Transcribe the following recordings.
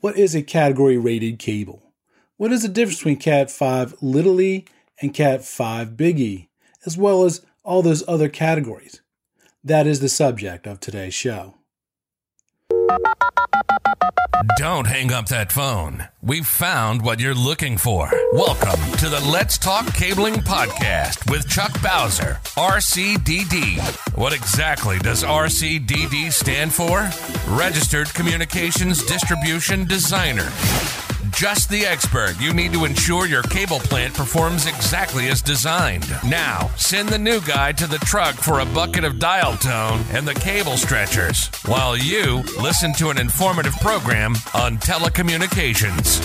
What is a category rated cable? What is the difference between Cat 5 little e and Cat 5 big E, as well as all those other categories? That is the subject of today's show. Don't hang up that phone. We've found what you're looking for. Welcome to the Let's Talk Cabling Podcast with Chuck Bowser, RCDD. What exactly does RCDD stand for? Registered Communications Distribution Designer just the expert you need to ensure your cable plant performs exactly as designed. Now, send the new guy to the truck for a bucket of dial tone and the cable stretchers, while you listen to an informative program on telecommunications.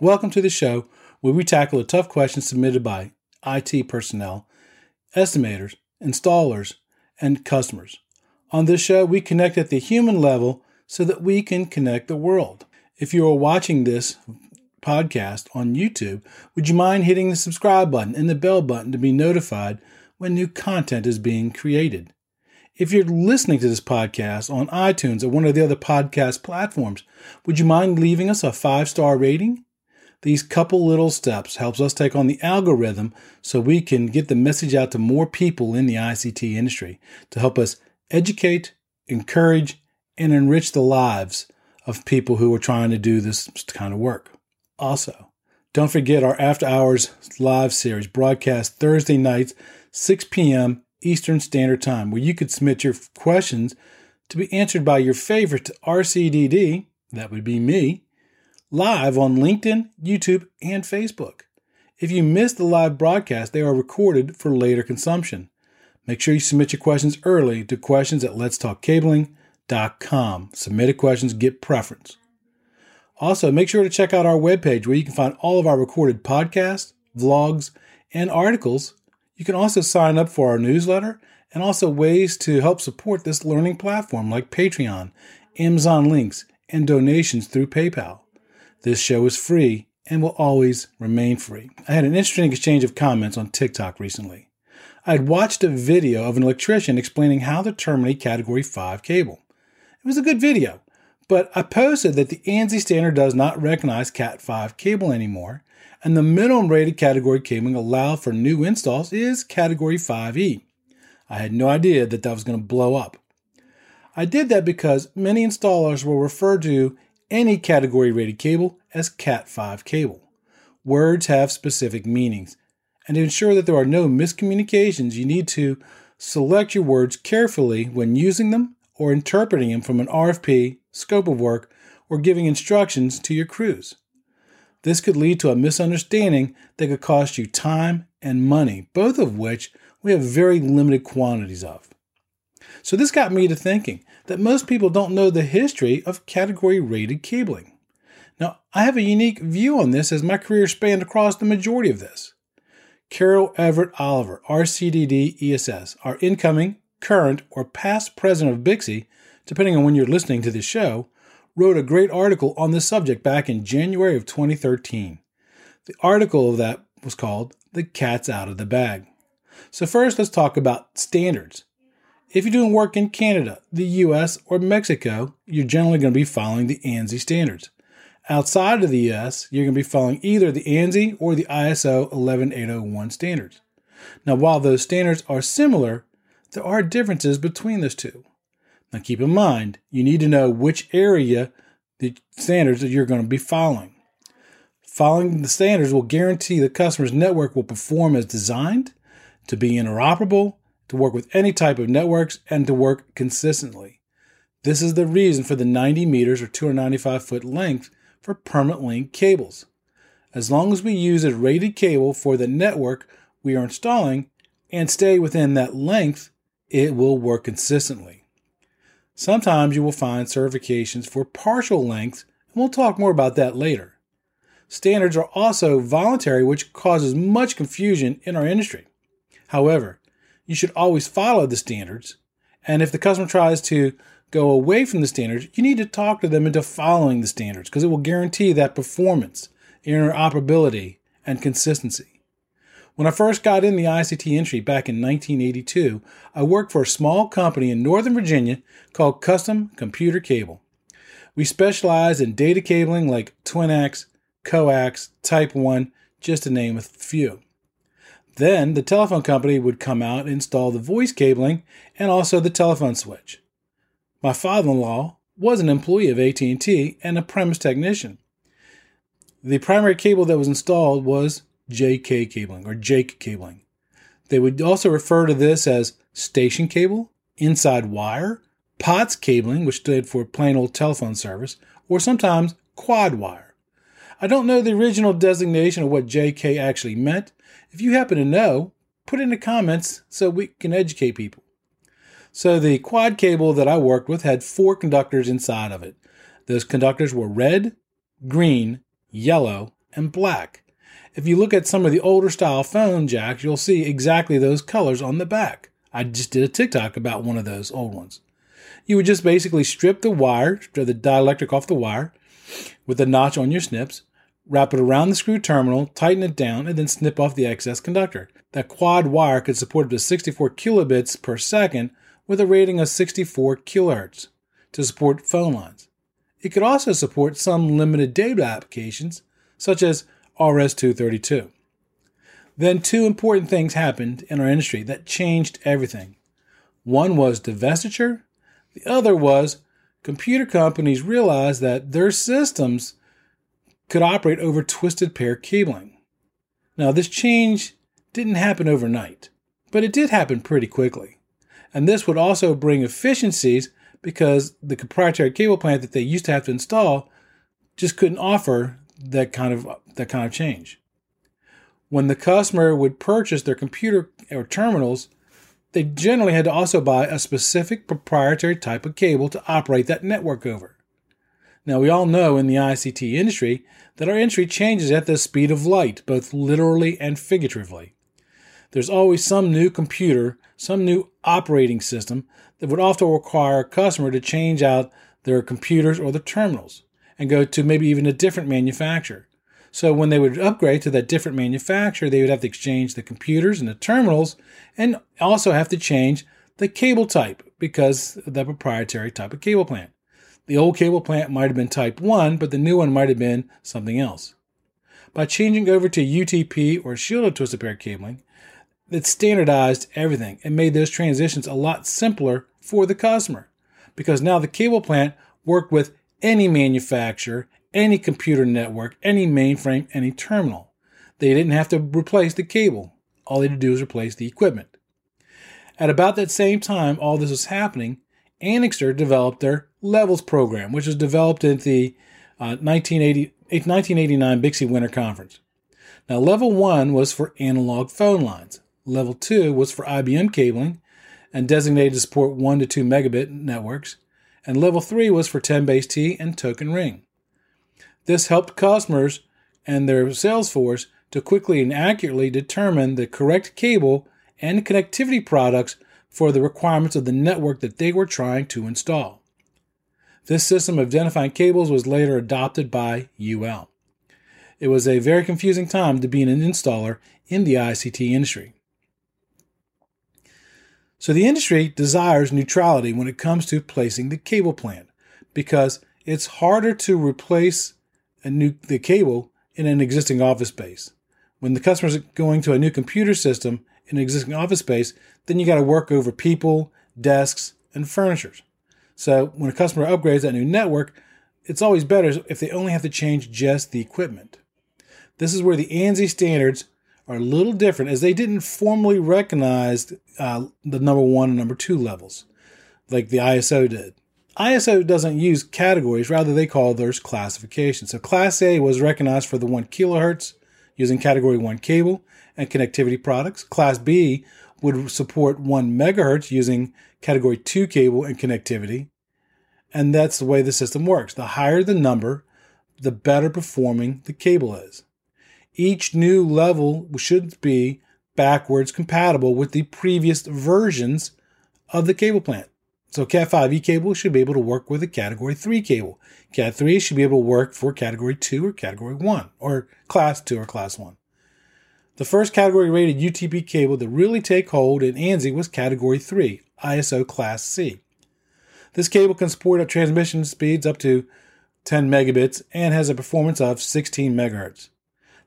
Welcome to the show where we tackle a tough question submitted by IT personnel estimators, installers, and customers. On this show, we connect at the human level so that we can connect the world. If you are watching this podcast on YouTube, would you mind hitting the subscribe button and the bell button to be notified when new content is being created? If you're listening to this podcast on iTunes or one of the other podcast platforms, would you mind leaving us a five star rating? These couple little steps helps us take on the algorithm so we can get the message out to more people in the ICT industry to help us educate, encourage, and enrich the lives of people who are trying to do this kind of work. Also, don't forget our After Hours live series broadcast Thursday nights, 6 p.m. Eastern Standard Time, where you could submit your questions to be answered by your favorite RCDD, that would be me, live on LinkedIn, YouTube, and Facebook. If you missed the live broadcast, they are recorded for later consumption. Make sure you submit your questions early to questions at letstalkcabling.com. Submitted questions get preference. Also, make sure to check out our webpage where you can find all of our recorded podcasts, vlogs, and articles. You can also sign up for our newsletter and also ways to help support this learning platform like Patreon, Amazon links, and donations through PayPal. This show is free and will always remain free. I had an interesting exchange of comments on TikTok recently. I had watched a video of an electrician explaining how to terminate Category 5 cable. It was a good video, but I posted that the ANSI standard does not recognize Cat 5 cable anymore, and the minimum rated category cabling allowed for new installs is Category 5E. I had no idea that that was going to blow up. I did that because many installers will refer to any category rated cable as Cat 5 cable. Words have specific meanings, and to ensure that there are no miscommunications, you need to select your words carefully when using them or interpreting them from an RFP, scope of work, or giving instructions to your crews. This could lead to a misunderstanding that could cost you time and money, both of which we have very limited quantities of. So, this got me to thinking that most people don't know the history of category rated cabling. Now, I have a unique view on this as my career spanned across the majority of this. Carol Everett Oliver, RCDD ESS, our incoming, current, or past president of BICSI, depending on when you're listening to this show, wrote a great article on this subject back in January of 2013. The article of that was called The Cat's Out of the Bag. So, first, let's talk about standards. If you're doing work in Canada, the US, or Mexico, you're generally going to be following the ANSI standards. Outside of the US, you're going to be following either the ANSI or the ISO 11801 standards. Now, while those standards are similar, there are differences between those two. Now, keep in mind, you need to know which area the standards that you're going to be following. Following the standards will guarantee the customer's network will perform as designed, to be interoperable, to work with any type of networks, and to work consistently. This is the reason for the 90 meters or 295 foot length for permanent link cables. As long as we use a rated cable for the network we are installing and stay within that length, it will work consistently. Sometimes you will find certifications for partial lengths, and we'll talk more about that later. Standards are also voluntary, which causes much confusion in our industry. However, you should always follow the standards. And if the customer tries to go away from the standards, you need to talk to them into following the standards because it will guarantee that performance, interoperability, and consistency. When I first got in the ICT industry back in 1982, I worked for a small company in Northern Virginia called Custom Computer Cable. We specialized in data cabling like Twinax, coax, Type 1, just to name a few. Then the telephone company would come out and install the voice cabling and also the telephone switch. My father-in-law was an employee of AT&T and a premise technician. The primary cable that was installed was JK cabling or Jake cabling. They would also refer to this as station cable, inside wire, POTS cabling, which stood for plain old telephone service, or sometimes quad wire. I don't know the original designation of what JK actually meant. If you happen to know, put in the comments so we can educate people. So the quad cable that I worked with had four conductors inside of it. Those conductors were red, green, yellow, and black. If you look at some of the older style phone jacks, you'll see exactly those colors on the back. I just did a TikTok about one of those old ones. You would just basically strip the wire, strip the dielectric off the wire with a notch on your snips, wrap it around the screw terminal, tighten it down, and then snip off the excess conductor. That quad wire could support up to 64 kilobits per second with a rating of 64 kilohertz to support phone lines. It could also support some limited data applications, such as RS-232. Then two important things happened in our industry that changed everything. One was divestiture, the other was computer companies realized that their systems could operate over twisted pair cabling. Now, this change didn't happen overnight, but it did happen pretty quickly. And this would also bring efficiencies because the proprietary cable plant that they used to have to install just couldn't offer that kind of that kind of change. When the customer would purchase their computer or terminals, they generally had to also buy a specific proprietary type of cable to operate that network over. Now, we all know in the ICT industry that our industry changes at the speed of light, both literally and figuratively. There's always some new computer, some new operating system that would often require a customer to change out their computers or the terminals and go to maybe even a different manufacturer. So when they would upgrade to that different manufacturer, they would have to exchange the computers and the terminals and also have to change the cable type because of the proprietary type of cable plant. The old cable plant might have been type 1, but the new one might have been something else. By changing over to UTP or shielded twisted pair cabling, it standardized everything and made those transitions a lot simpler for the customer because now the cable plant worked with any manufacturer, any computer network, any mainframe, any terminal. They didn't have to replace the cable. All they had to do was replace the equipment. At about that same time all this was happening, Anixter developed their Levels program, which was developed at the uh, 1980, 1989 BICSI Winter Conference. Now, level one was for analog phone lines. Level two was for IBM cabling and designated to support 1 to 2 megabit networks and level 3 was for 10 base T and token ring. This helped customers and their sales force to quickly and accurately determine the correct cable and connectivity products for the requirements of the network that they were trying to install. This system of identifying cables was later adopted by UL. It was a very confusing time to be an installer in the ICT industry. So the industry desires neutrality when it comes to placing the cable plant because it's harder to replace a new, the cable in an existing office space. When the customer is going to a new computer system in an existing office space, then you got to work over people, desks, and furniture. So when a customer upgrades that new network, it's always better if they only have to change just the equipment. This is where the ANSI standards are a little different as they didn't formally recognize uh, the number one and number two levels like the ISO did. ISO doesn't use categories, rather, they call theirs classifications. So, Class A was recognized for the 1 kilohertz using Category 1 cable and connectivity products. Class B would support 1 megahertz using Category 2 cable and connectivity. And that's the way the system works. The higher the number, the better performing the cable is each new level should be backwards compatible with the previous versions of the cable plant. So Cat 5e cable should be able to work with a category 3 cable. Cat 3 should be able to work for category 2 or category 1 or class 2 or class 1. The first category rated UTP cable to really take hold in ANSI was Category 3, ISO Class C. This cable can support up transmission speeds up to 10 megabits and has a performance of 16 megahertz.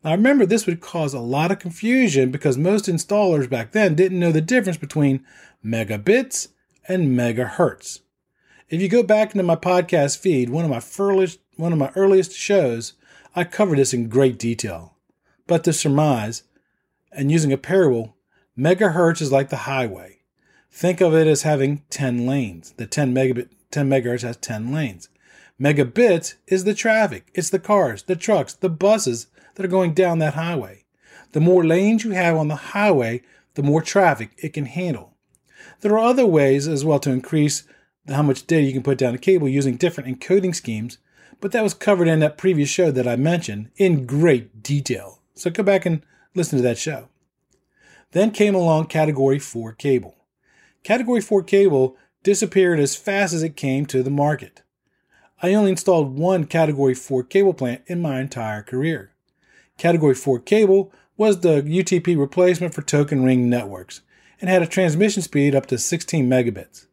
Now remember, this would cause a lot of confusion because most installers back then didn't know the difference between megabits and megahertz. If you go back into my podcast feed, one of my earliest, one of my earliest shows, I cover this in great detail. But to surmise, and using a parable, megahertz is like the highway. Think of it as having 10 lanes. The 10 megabit 10 megahertz has 10 lanes. Megabits is the traffic. It's the cars, the trucks, the buses that are going down that highway. The more lanes you have on the highway, the more traffic it can handle. There are other ways as well to increase how much data you can put down a cable using different encoding schemes, but that was covered in that previous show that I mentioned in great detail. So go back and listen to that show. Then came along Category 4 cable. Category 4 cable disappeared as fast as it came to the market. I only installed one Category 4 cable plant in my entire career. Category 4 cable was the UTP replacement for token ring networks and had a transmission speed up to 16 megabits.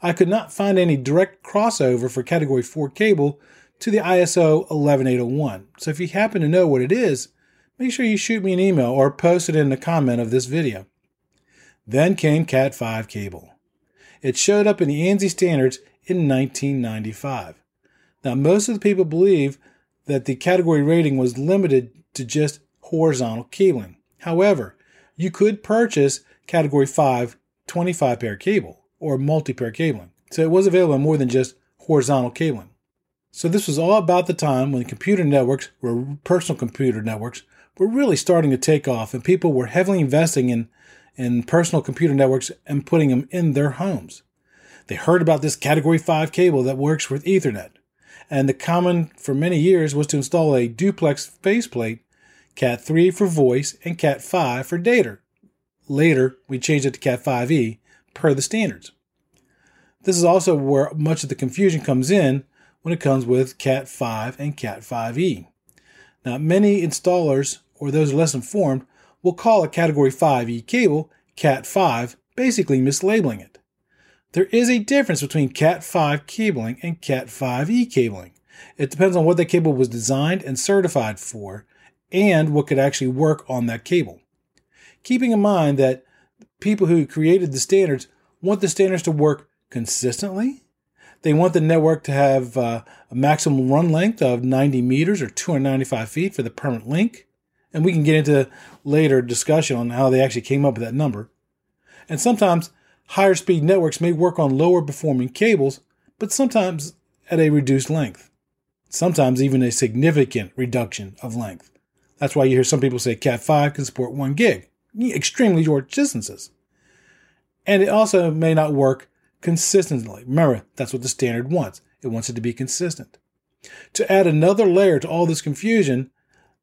I could not find any direct crossover for Category 4 cable to the ISO 11801. So if you happen to know what it is, make sure you shoot me an email or post it in the comment of this video. Then came Cat 5 cable. It showed up in the ANSI standards in 1995. Now, most of the people believe that the category rating was limited to just horizontal cabling. However, you could purchase category 5 25 pair cable or multi pair cabling. So it was available more than just horizontal cabling. So this was all about the time when computer networks were personal computer networks were really starting to take off and people were heavily investing in in personal computer networks and putting them in their homes. They heard about this Category 5 cable that works with Ethernet, and the common for many years was to install a duplex faceplate, Cat 3 for voice and Cat 5 for data. Later, we changed it to Cat 5e per the standards. This is also where much of the confusion comes in when it comes with Cat 5 and Cat 5e. Now, many installers or those less informed will call a Category 5e cable Cat 5, basically mislabeling it. There is a difference between Cat 5 cabling and Cat 5e cabling. It depends on what the cable was designed and certified for and what could actually work on that cable. Keeping in mind that people who created the standards want the standards to work consistently. They want the network to have uh, a maximum run length of 90 meters or 295 feet for the permanent link and we can get into later discussion on how they actually came up with that number. And sometimes higher speed networks may work on lower performing cables, but sometimes at a reduced length. Sometimes even a significant reduction of length. That's why you hear some people say Cat 5 can support 1 gig, extremely short distances. And it also may not work consistently. Remember, that's what the standard wants. It wants it to be consistent. To add another layer to all this confusion,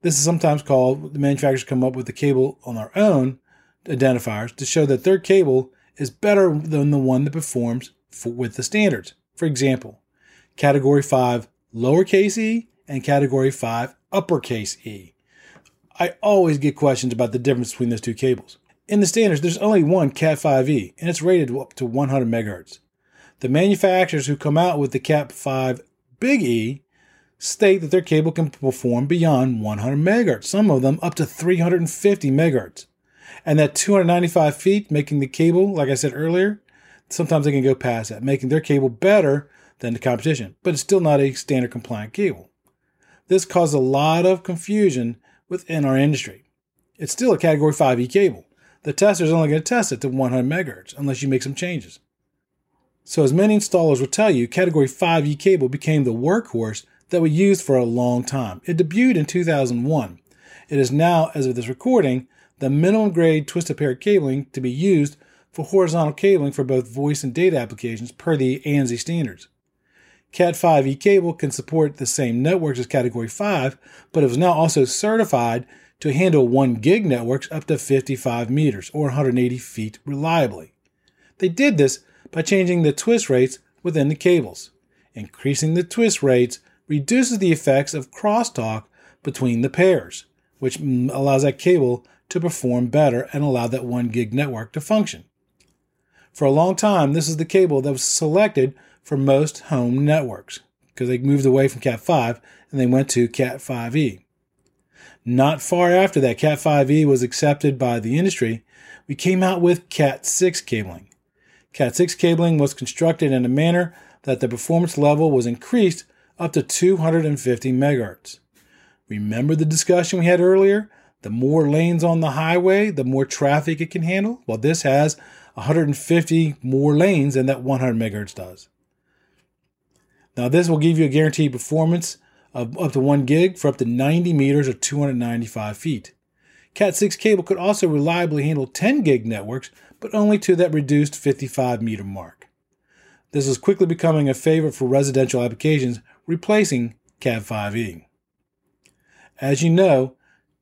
this is sometimes called the manufacturers come up with the cable on their own identifiers to show that their cable is better than the one that performs for, with the standards. For example, category 5 lowercase e and category 5 uppercase e. I always get questions about the difference between those two cables. In the standards, there's only one Cat 5e, and it's rated up to 100 megahertz. The manufacturers who come out with the Cat 5 Big E state that their cable can perform beyond 100 megahertz, some of them up to 350 megahertz. And that 295 feet, making the cable, like I said earlier, sometimes they can go past that, making their cable better than the competition, but it's still not a standard compliant cable. This caused a lot of confusion within our industry. It's still a Category 5e cable. The tester is only going to test it to 100 megahertz unless you make some changes. So, as many installers will tell you, Category 5e cable became the workhorse that we used for a long time. It debuted in 2001. It is now, as of this recording, the minimum grade twisted pair cabling to be used for horizontal cabling for both voice and data applications per the ANSI standards. Cat 5e cable can support the same networks as Category 5, but it was now also certified to handle 1 gig networks up to 55 meters or 180 feet reliably. They did this by changing the twist rates within the cables. Increasing the twist rates reduces the effects of crosstalk between the pairs, which mm, allows that cable to perform better and allow that 1 gig network to function. For a long time, this is the cable that was selected for most home networks because they moved away from Cat 5 and they went to Cat 5e. Not far after that Cat 5e was accepted by the industry, we came out with Cat 6 cabling. Cat 6 cabling was constructed in a manner that the performance level was increased up to 250 megahertz. Remember the discussion we had earlier? The more lanes on the highway, the more traffic it can handle. Well, this has 150 more lanes than that 100 megahertz does. Now, this will give you a guaranteed performance of up to 1 gig for up to 90 meters or 295 feet. Cat 6 cable could also reliably handle 10 gig networks, but only to that reduced 55 meter mark. This is quickly becoming a favorite for residential applications, replacing Cat 5e. As you know,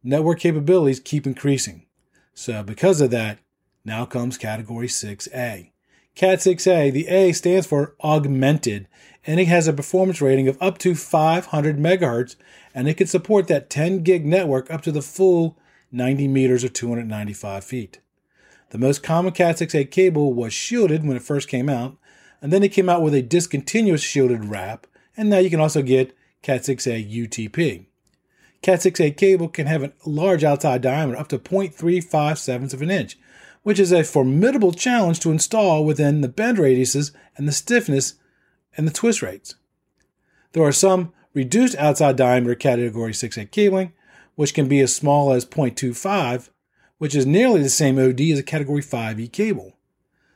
network capabilities keep increasing. So, because of that, now comes Category 6A. Cat 6A, the A stands for augmented, and it has a performance rating of up to 500 megahertz, and it can support that 10 gig network up to the full 90 meters or 295 feet. The most common Cat 6A cable was shielded when it first came out, and then it came out with a discontinuous shielded wrap, and now you can also get Cat 6A UTP. Cat 6A cable can have a large outside diameter up to 0.357 of an inch, which is a formidable challenge to install within the bend radiuses and the stiffness and the twist rates. There are some reduced outside diameter Category 6A cabling, which can be as small as 0.25, which is nearly the same OD as a Category 5E cable.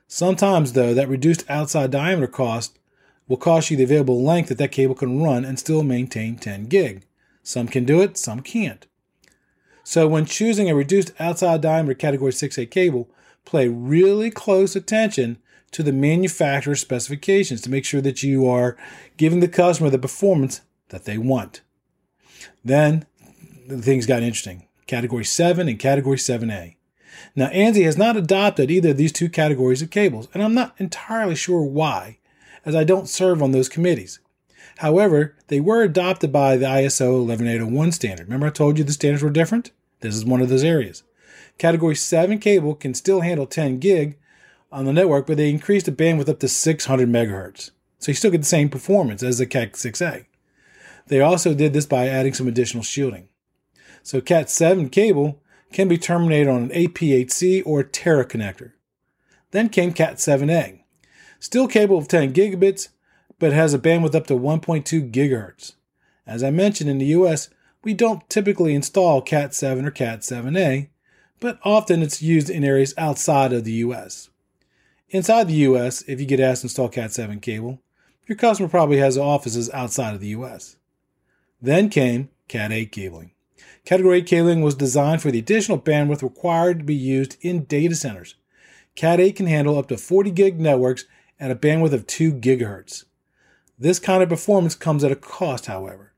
Sometimes, though, that reduced outside diameter cost will cost you the available length that that cable can run and still maintain 10 gig. Some can do it, some can't. So, when choosing a reduced outside diameter Category 6A cable, pay really close attention to the manufacturer's specifications to make sure that you are giving the customer the performance that they want. Then things got interesting. Category 7 and Category 7A. Now, ANSI has not adopted either of these two categories of cables, and I'm not entirely sure why, as I don't serve on those committees. However, they were adopted by the ISO 11801 standard. Remember, I told you the standards were different? This is one of those areas. Category 7 cable can still handle 10 gig on the network, but they increased the bandwidth up to 600 megahertz. So you still get the same performance as the Cat 6A. They also did this by adding some additional shielding. So Cat 7 cable can be terminated on an 8P8C or Terra connector. Then came Cat 7A. Still capable of 10 gigabits, but has a bandwidth up to 1.2 gigahertz. As I mentioned in the US, we don't typically install Cat 7 or Cat 7A, but often it's used in areas outside of the US. Inside the US, if you get asked to install Cat 7 cable, your customer probably has offices outside of the US. Then came Cat 8 cabling. Category 8 cabling was designed for the additional bandwidth required to be used in data centers. Cat 8 can handle up to 40 gig networks at a bandwidth of 2 gigahertz. This kind of performance comes at a cost, however.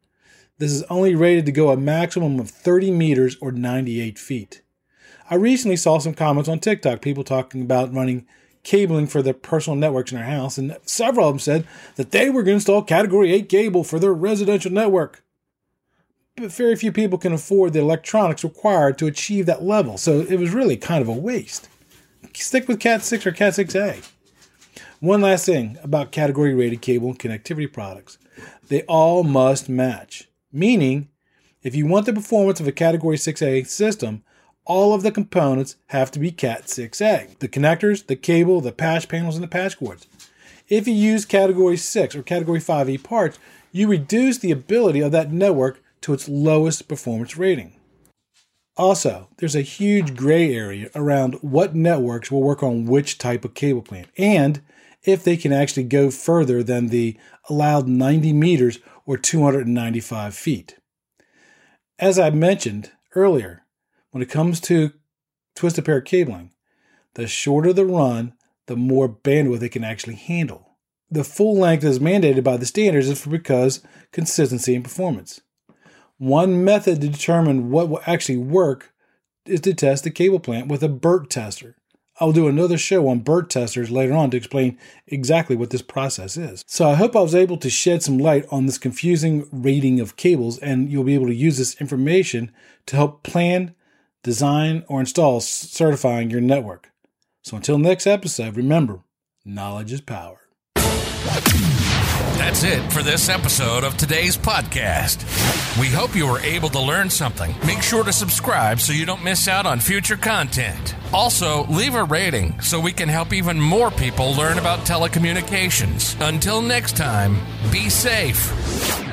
This is only rated to go a maximum of 30 meters or 98 feet. I recently saw some comments on TikTok, people talking about running cabling for their personal networks in their house, and several of them said that they were going to install Category 8 cable for their residential network. But very few people can afford the electronics required to achieve that level, so it was really kind of a waste. Stick with Cat 6 or Cat 6A. One last thing about category rated cable and connectivity products they all must match, meaning, if you want the performance of a Category 6A system, all of the components have to be Cat 6A the connectors, the cable, the patch panels, and the patch cords. If you use Category 6 or Category 5E parts, you reduce the ability of that network to its lowest performance rating. Also, there's a huge gray area around what networks will work on which type of cable plant and if they can actually go further than the allowed 90 meters or 295 feet. As I mentioned earlier, when it comes to twisted pair cabling, the shorter the run, the more bandwidth it can actually handle. The full length is mandated by the standards is because consistency and performance. One method to determine what will actually work is to test the cable plant with a BERT tester. I'll do another show on BERT testers later on to explain exactly what this process is. So I hope I was able to shed some light on this confusing rating of cables and you'll be able to use this information to help plan design, or install certifying your network. So until next episode, remember knowledge is power. That's it for this episode of today's podcast. We hope you were able to learn something. Make sure to subscribe so you don't miss out on future content. Also, leave a rating so we can help even more people learn about telecommunications. Until next time, be safe.